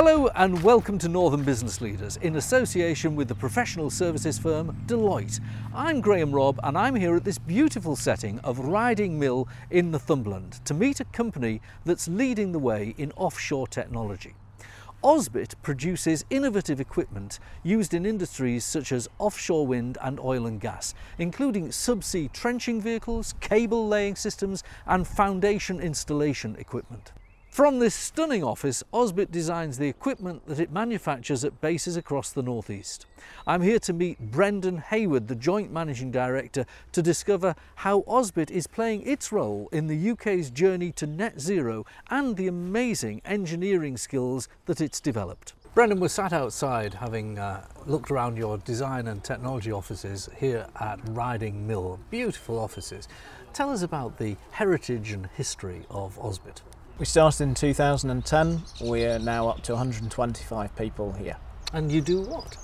Hello and welcome to Northern Business Leaders in association with the professional services firm Deloitte. I'm Graham Robb and I'm here at this beautiful setting of Riding Mill in Northumberland to meet a company that's leading the way in offshore technology. Osbit produces innovative equipment used in industries such as offshore wind and oil and gas, including subsea trenching vehicles, cable laying systems and foundation installation equipment. From this stunning office, Osbit designs the equipment that it manufactures at bases across the northeast. I'm here to meet Brendan Hayward, the Joint Managing Director, to discover how Osbit is playing its role in the UK's journey to net zero and the amazing engineering skills that it's developed. Brendan, we're sat outside having uh, looked around your design and technology offices here at Riding Mill. Beautiful offices. Tell us about the heritage and history of Osbit. We started in 2010. We're now up to 125 people here. And you do what?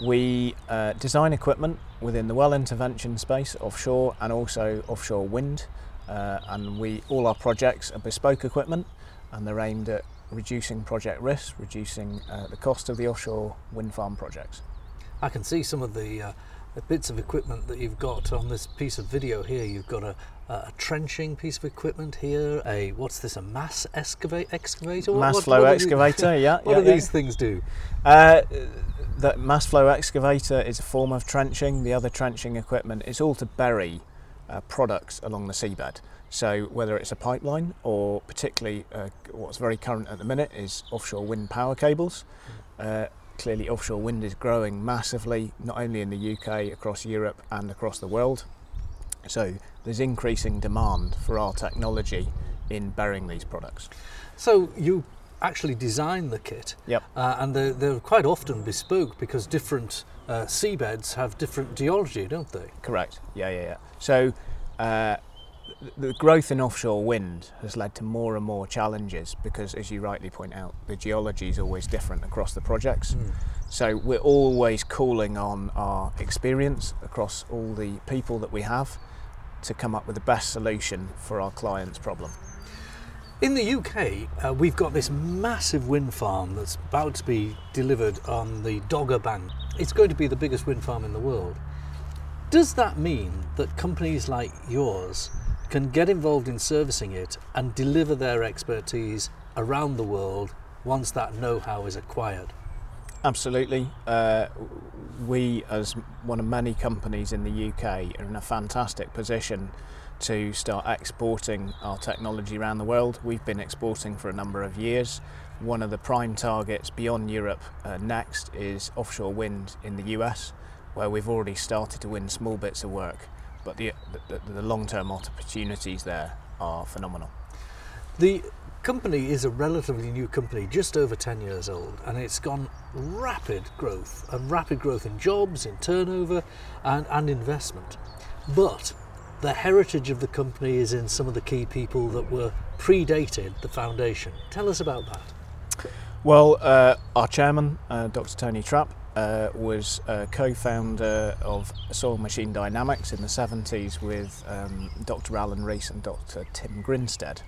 We uh, design equipment within the well intervention space, offshore and also offshore wind. Uh, and we all our projects are bespoke equipment and they're aimed at reducing project risk, reducing uh, the cost of the offshore wind farm projects. I can see some of the uh, the bits of equipment that you've got on this piece of video here. You've got a, a trenching piece of equipment here. A what's this? A mass excavate, excavator? Mass what, flow what excavator. These, yeah. What yeah, do yeah. these things do? Uh, the mass flow excavator is a form of trenching. The other trenching equipment is all to bury uh, products along the seabed. So whether it's a pipeline or particularly uh, what's very current at the minute is offshore wind power cables. Uh, clearly offshore wind is growing massively, not only in the UK, across Europe and across the world. So there's increasing demand for our technology in burying these products. So you actually design the kit, yep. Uh, and they're, they're, quite often bespoke because different uh, seabeds have different geology, don't they? Correct. Yeah, yeah, yeah. So uh, the growth in offshore wind has led to more and more challenges because, as you rightly point out, the geology is always different across the projects. Mm. So we're always calling on our experience across all the people that we have to come up with the best solution for our client's problem. In the UK, uh, we've got this massive wind farm that's about to be delivered on the Dogger Bank. It's going to be the biggest wind farm in the world. Does that mean that companies like yours can get involved in servicing it and deliver their expertise around the world once that know-how is acquired? Absolutely. Uh, we, as one of many companies in the UK, are in a fantastic position to start exporting our technology around the world. We've been exporting for a number of years. One of the prime targets beyond Europe uh, next is offshore wind in the US, where we've already started to win small bits of work but the, the, the long-term opportunities there are phenomenal. The company is a relatively new company, just over 10 years old, and it's gone rapid growth, and rapid growth in jobs, in turnover, and, and investment. But the heritage of the company is in some of the key people that were predated the foundation. Tell us about that. Well, uh, our chairman, uh, Dr. Tony Trapp, uh, was a co-founder of Soil Machine Dynamics in the 70s with um, Dr. Alan Rees and Dr. Tim Grinstead.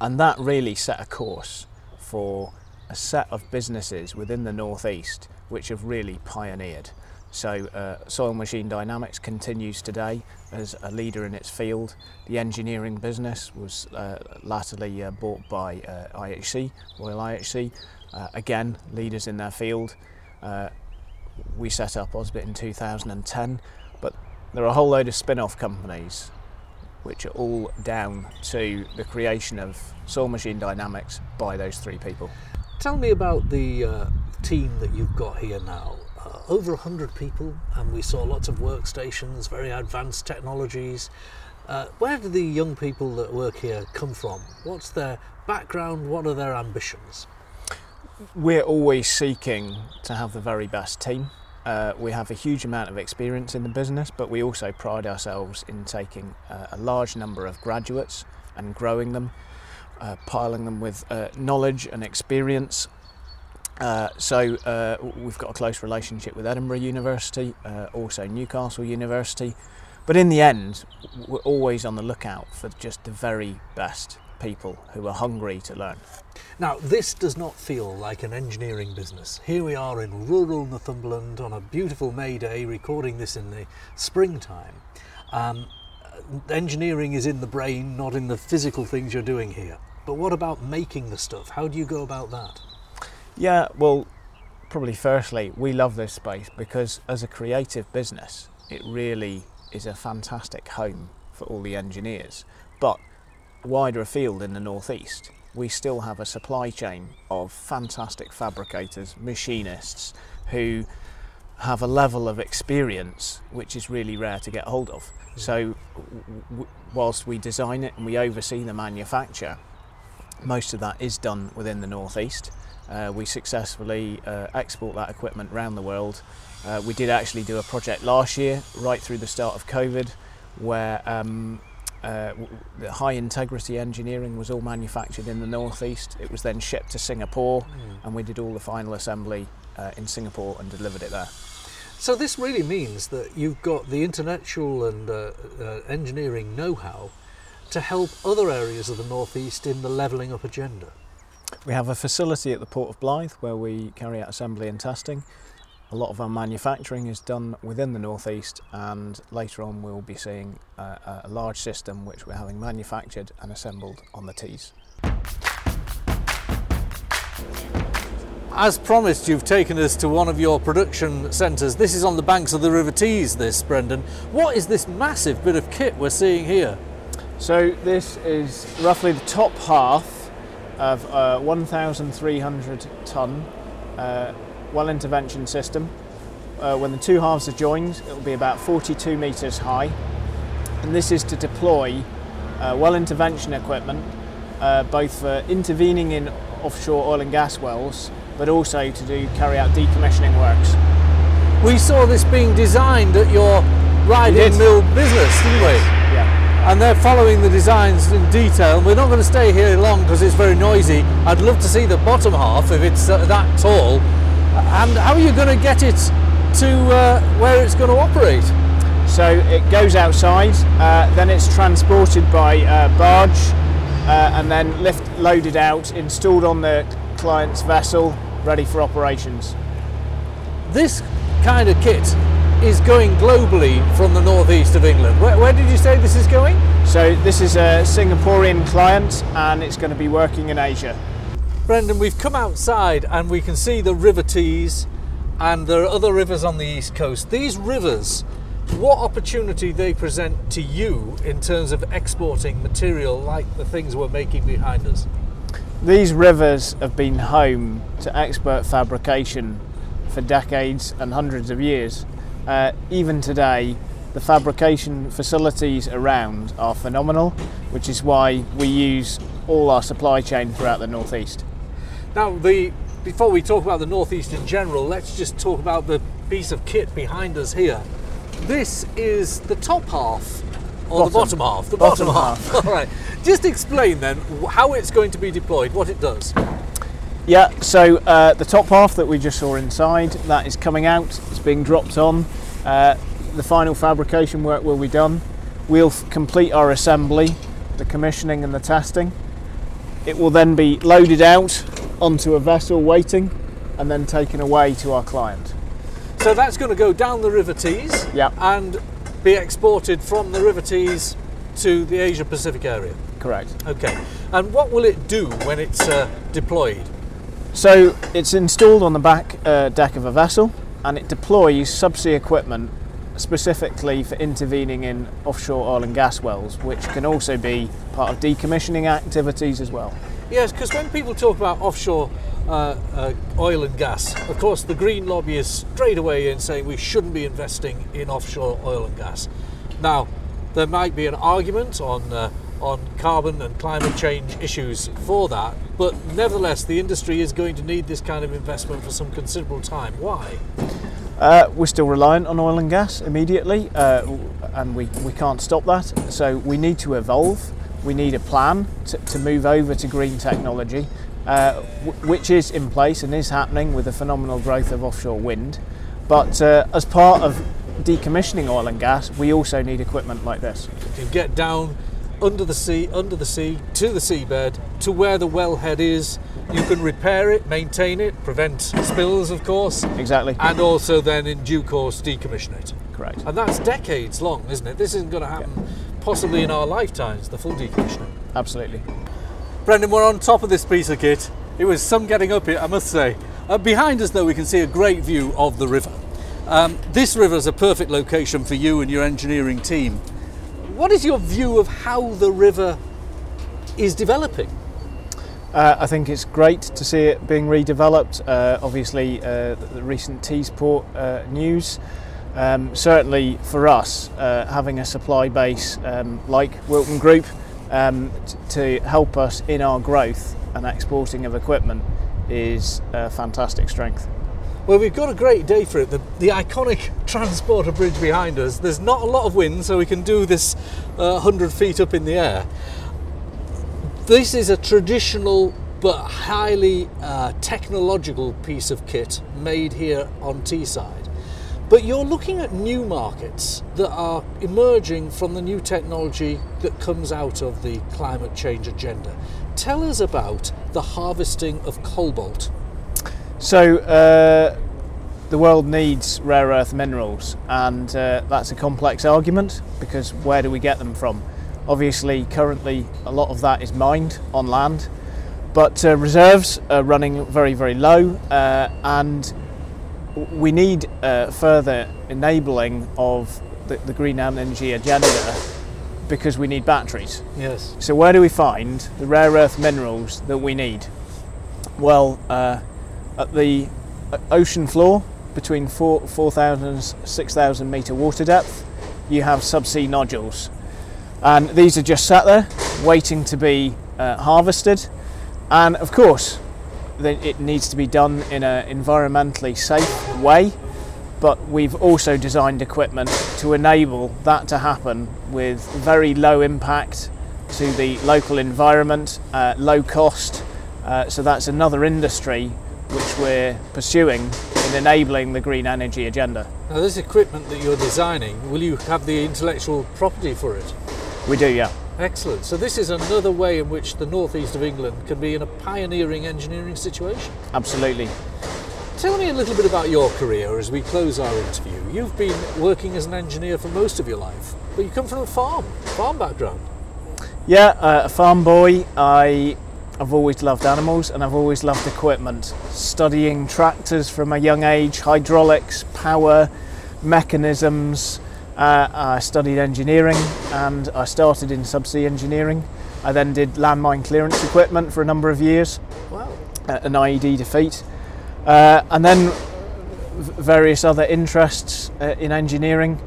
And that really set a course for a set of businesses within the Northeast which have really pioneered. So uh, Soil Machine Dynamics continues today as a leader in its field. The engineering business was uh, latterly uh, bought by uh, IHC, Royal IHC, uh, again leaders in their field. Uh, we set up Osbit in 2010, but there are a whole load of spin-off companies which are all down to the creation of Soil Machine Dynamics by those three people. Tell me about the uh, team that you've got here now. Uh, over 100 people, and we saw lots of workstations, very advanced technologies. Uh, where do the young people that work here come from? What's their background? What are their ambitions? We're always seeking to have the very best team. Uh, we have a huge amount of experience in the business, but we also pride ourselves in taking uh, a large number of graduates and growing them, uh, piling them with uh, knowledge and experience. Uh, so uh, we've got a close relationship with Edinburgh University, also Newcastle University, but in the end, we're always on the lookout for just the very best people who are hungry to learn. Now, this does not feel like an engineering business. Here we are in rural Northumberland on a beautiful May day, recording this in the springtime. Um, engineering is in the brain, not in the physical things you're doing here. But what about making the stuff? How do you go about that? Yeah, well, probably firstly, we love this space because as a creative business, it really is a fantastic home for all the engineers. But wider afield in the northeast, we still have a supply chain of fantastic fabricators, machinists who have a level of experience which is really rare to get hold of. So, w- whilst we design it and we oversee the manufacture, most of that is done within the northeast. Uh, we successfully uh, export that equipment around the world. Uh, we did actually do a project last year, right through the start of COVID, where um, uh, the high integrity engineering was all manufactured in the northeast. It was then shipped to Singapore, mm. and we did all the final assembly uh, in Singapore and delivered it there. So this really means that you've got the intellectual and uh, uh, engineering know-how to help other areas of the northeast in the levelling up agenda. We have a facility at the Port of Blyth where we carry out assembly and testing. A lot of our manufacturing is done within the northeast, and later on we'll be seeing a, a large system which we're having manufactured and assembled on the Tees. As promised, you've taken us to one of your production centres. This is on the banks of the River Tees, this, Brendan. What is this massive bit of kit we're seeing here? So this is roughly the top half of a 1,300 tonne uh, well intervention system. Uh, when the two halves are joined, it will be about 42 metres high. And this is to deploy uh, well intervention equipment, uh, both for intervening in offshore oil and gas wells, but also to do carry out decommissioning works. We saw this being designed at your riding mill business, didn't we? Yeah and they're following the designs in detail. We're not going to stay here long because it's very noisy. I'd love to see the bottom half if it's uh, that tall. And how are you going to get it to uh, where it's going to operate? So it goes outside, uh, then it's transported by uh, barge, uh, and then lift loaded out, installed on the client's vessel, ready for operations. This kind of kit is going globally from the northeast of England. Where, where, did you say this is going? So this is a Singaporean client and it's going to be working in Asia. Brendan, we've come outside and we can see the River Tees and there are other rivers on the east coast. These rivers, what opportunity they present to you in terms of exporting material like the things we're making behind us? These rivers have been home to expert fabrication for decades and hundreds of years. Uh, even today, the fabrication facilities around are phenomenal, which is why we use all our supply chain throughout the northeast. Now, the before we talk about the northeast in general, let's just talk about the piece of kit behind us here. This is the top half or bottom. the bottom half? The bottom, bottom half. half. All right. Just explain then how it's going to be deployed, what it does. Yeah, so uh, the top half that we just saw inside, that is coming out, it's being dropped on. Uh, the final fabrication work will be done. We'll complete our assembly, the commissioning and the testing. It will then be loaded out onto a vessel waiting and then taken away to our client. So that's going to go down the River Tees yeah. and be exported from the River Tees to the Asia Pacific area. Correct. Okay. And what will it do when it's uh, deployed? So it's installed on the back uh, deck of a vessel and it deploys subsea equipment specifically for intervening in offshore oil and gas wells, which can also be part of decommissioning activities as well. Yes, because when people talk about offshore uh, uh, oil and gas, of course, the Green lobby is straight away in saying we shouldn't be investing in offshore oil and gas. Now, there might be an argument on uh, on carbon and climate change issues for that, but nevertheless, the industry is going to need this kind of investment for some considerable time. Why? Uh, we're still reliant on oil and gas immediately, uh, and we, we can't stop that. So we need to evolve. We need a plan to, to move over to green technology, uh, which is in place and is happening with the phenomenal growth of offshore wind. But uh, as part of decommissioning oil and gas, we also need equipment like this. To get down under the sea, under the sea, to the seabed, to where the wellhead is. You can repair it, maintain it, prevent spills, of course, Exactly. and also then in due course decommission it. Correct. And that's decades long, isn't it? This isn't going to happen possibly in our lifetimes, the full decommissioning. Absolutely. Brendan, we're on top of this piece of kit. It was some getting up here, I must say. Uh, behind us, though, we can see a great view of the river. Um, this river is a perfect location for you and your engineering team. What is your view of how the river is developing? Uh, I think it's great to see it being redeveloped. Uh, obviously, uh, the, recent Teesport uh, news. Um, certainly for us, uh, having a supply base um, like Wilton Group um, to help us in our growth and exporting of equipment is a fantastic strength. Well, we've got a great day for it. The, the iconic transporter bridge behind us. There's not a lot of wind, so we can do this uh, 100 feet up in the air. This is a traditional but highly uh, technological piece of kit made here on Teesside. But you're looking at new markets that are emerging from the new technology that comes out of the climate change agenda. Tell us about the harvesting of cobalt. So, uh, the world needs rare earth minerals, and uh, that's a complex argument because where do we get them from? Obviously, currently, a lot of that is mined on land, but uh, reserves are running very, very low, uh, and we need uh, further enabling of the, the green energy agenda because we need batteries. Yes. So where do we find the rare earth minerals that we need? Well, uh, at the uh, ocean floor, between 4 4,000 and 6,000 metre water depth, you have subsea nodules. And these are just sat there, waiting to be uh, harvested. And of course, it needs to be done in an environmentally safe way. But we've also designed equipment to enable that to happen with very low impact to the local environment, uh, low cost. Uh, so that's another industry which we're pursuing in enabling the green energy agenda. Now, this equipment that you're designing, will you have the intellectual property for it? We do, yeah. Excellent. So, this is another way in which the northeast of England can be in a pioneering engineering situation. Absolutely. Tell me a little bit about your career as we close our interview. You've been working as an engineer for most of your life, but you come from a farm, farm background. Yeah, uh, a farm boy. I I've always loved animals and I've always loved equipment. Studying tractors from a young age, hydraulics, power, mechanisms. Uh, I studied engineering and I started in subsea engineering. I then did landmine clearance equipment for a number of years, Wow. uh, an IED defeat, uh, and then various other interests uh, in engineering.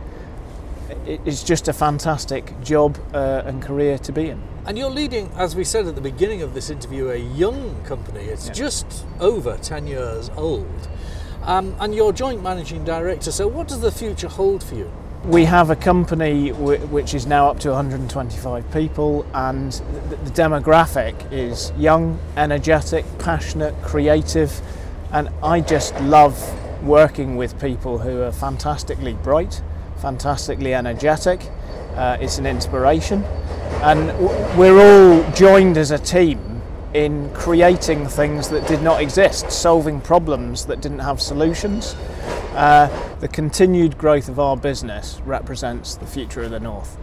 It's just a fantastic job uh, and career to be in. And you're leading, as we said at the beginning of this interview, a young company. It's Yeah. just over 10 years old. Um, and you're joint managing director. So, what does the future hold for you? We have a company which is now up to 125 people, and th- the demographic is young, energetic, passionate, creative, and I just love working with people who are fantastically bright, fantastically energetic. Uh, it's an inspiration, and we're all joined as a team in creating things that did not exist, solving problems that didn't have solutions. Uh, the continued growth of our business represents the future of the North.